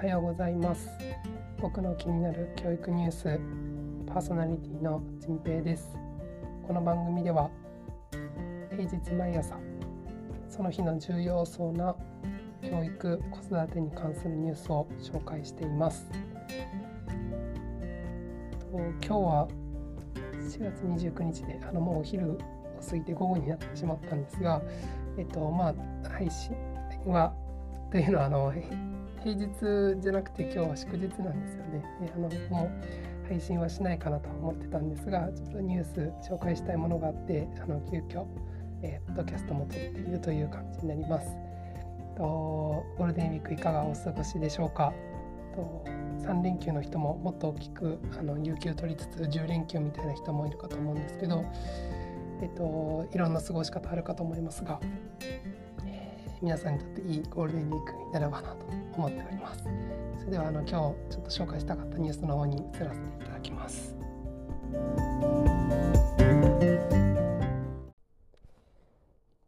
はようございます。僕の気になる教育ニュースパーソナリティのじんぺいです。この番組では平日毎朝その日の重要そうな教育子育てに関するニュースを紹介しています。今日は4月29日であのもうお昼を過ぎて午後になってしまったんですがえっとまあ配信はというのはあの平日じゃなくて今日は祝日なんですよね。あのもう配信はしないかなと思ってたんですがちょっとニュース紹介したいものがあってあの急遽、えー、ポッドキャストも撮っているという感じになります。とゴールデンウィークいかがお過ごしでしょうかと3連休の人ももっと大きくあの有給取りつつ10連休みたいな人もいるかと思うんですけど、えっと、いろんな過ごし方あるかと思いますが皆さんにとっていいゴールデンウィークになればなと思っております。それではあの今日ちょっと紹介したかったニュースの方に移らせていただきます。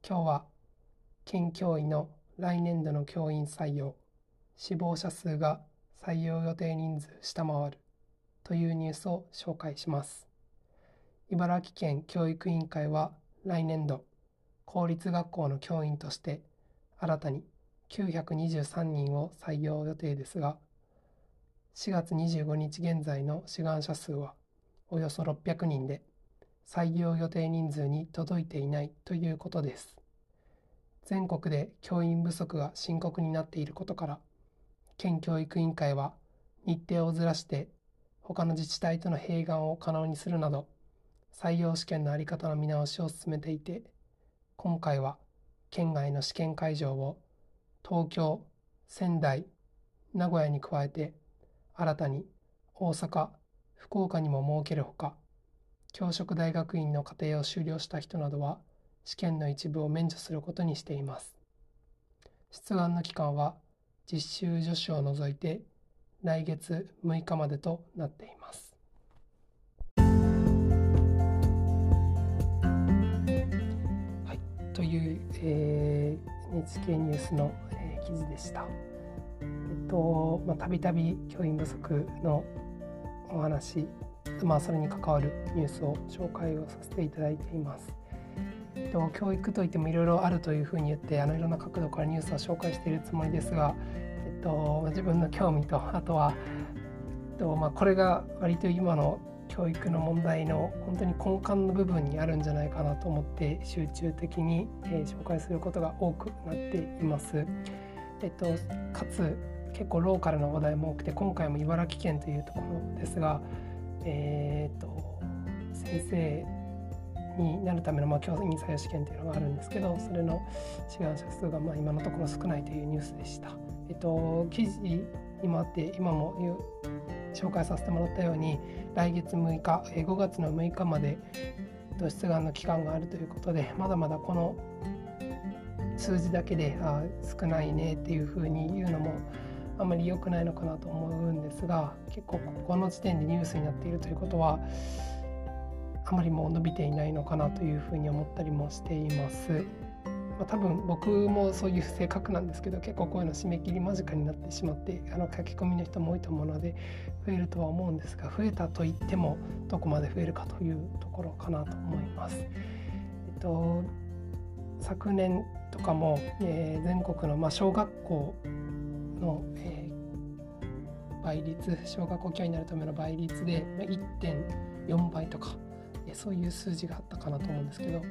今日は県教委の来年度の教員採用死亡者数が採用予定人数下回るというニュースを紹介します。茨城県教育委員会は来年度公立学校の教員として新たに923人を採用予定ですが4月25日現在の志願者数はおよそ600人で採用予定人数に届いていないということです。全国で教員不足が深刻になっていることから県教育委員会は日程をずらして他の自治体との併願を可能にするなど採用試験の在り方の見直しを進めていて今回は県外の試験会場を東京、仙台、名古屋に加えて新たに大阪、福岡にも設けるほか教職大学院の課程を修了した人などは試験の一部を免除することにしています。出願の期間は実習助手を除いて来月6日までとなっています。という、えー、NHK ニュースの、えー、記事でした。えっとまあ、たびたび教員不足のお話、まあ、それに関わるニュースを紹介をさせていただいています。えっと、教育といってもいろいろあるというふうに言ってあのいろんな角度からニュースを紹介しているつもりですが、えっと、自分の興味とあとは、えっとまあ、これが割と今の教育の問題の本当に根幹の部分にあるんじゃないかなと思って集中的に、えー、紹介することが多くなっています。えっと、かつ結構ローカルな話題も多くて今回も茨城県というところですが、えー、っと先生になるための、まあ、教員採用試験というのがあるんですけどそれの志願者数がまあ今のところ少ないというニュースでした。えっと、記事にもあって今も紹介させてもらったように来月6日5月の6日まで出願の期間があるということでまだまだこの数字だけであ少ないねっていうふうに言うのもあまり良くないのかなと思うんですが結構ここの時点でニュースになっているということはあまりもう伸びていないのかなというふうに思ったりもしています。まあ、多分僕もそういう性格なんですけど結構こういうの締め切り間近になってしまってあの書き込みの人も多いと思うので増えるとは思うんですが増えたといってもどこまで増えるかというところかなと思います。えっと、昨年とかも、えー、全国の、まあ、小学校の、えー、倍率小学校教員になるための倍率で1.4倍とかそういう数字があったかなと思うんですけど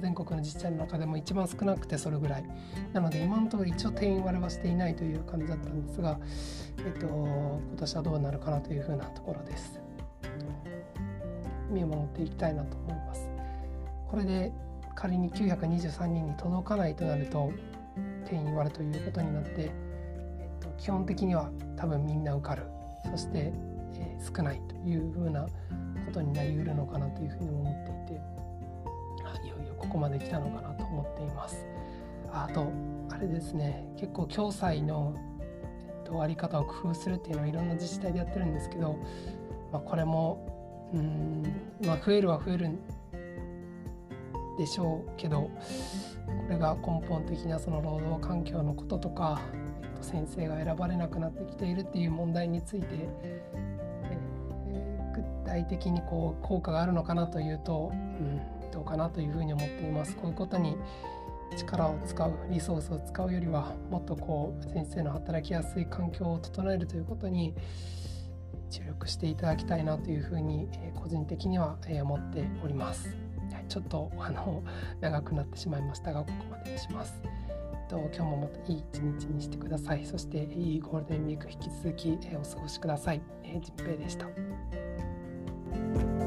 全国の自治体の中でも一番少なくてそれぐらい。なので今のところ一応定員割れはしていないという感じだったんですが、えっと、今年はどうなるかなというふうなところです。見守っていきたいなと思います。これで仮に923人に届かないとなると定員割れということになって、えっと、基本的には多分みんな受かる。そして、え、少ないというふうなことになりうるのかなというふうに思っていていよいよここまで来たのかなと思っています。あとあれですね。結構共済の、えっと、あり方を工夫するっていうのはいろんな自治体でやってるんですけど、まあ、これもうん、まあ、増えるは増えるでしょうけどこれが根本的なその労働環境のこととか、えっと先生が選ばれなくなってきているっていう問題について、体的にこう効果があるのかなというと、うん、どうかなというふうに思っています。こういうことに力を使うリソースを使うよりはもっとこう先生の働きやすい環境を整えるということに注力していただきたいなというふうに、え個人的には、え思っております。ちょっとあの長くなってしまいましたがここまでにします。と今日もまたいい一日にしてください。そしていいゴールデンウィーク引き続き、えお過ごしください。えー、じんぺいでした。you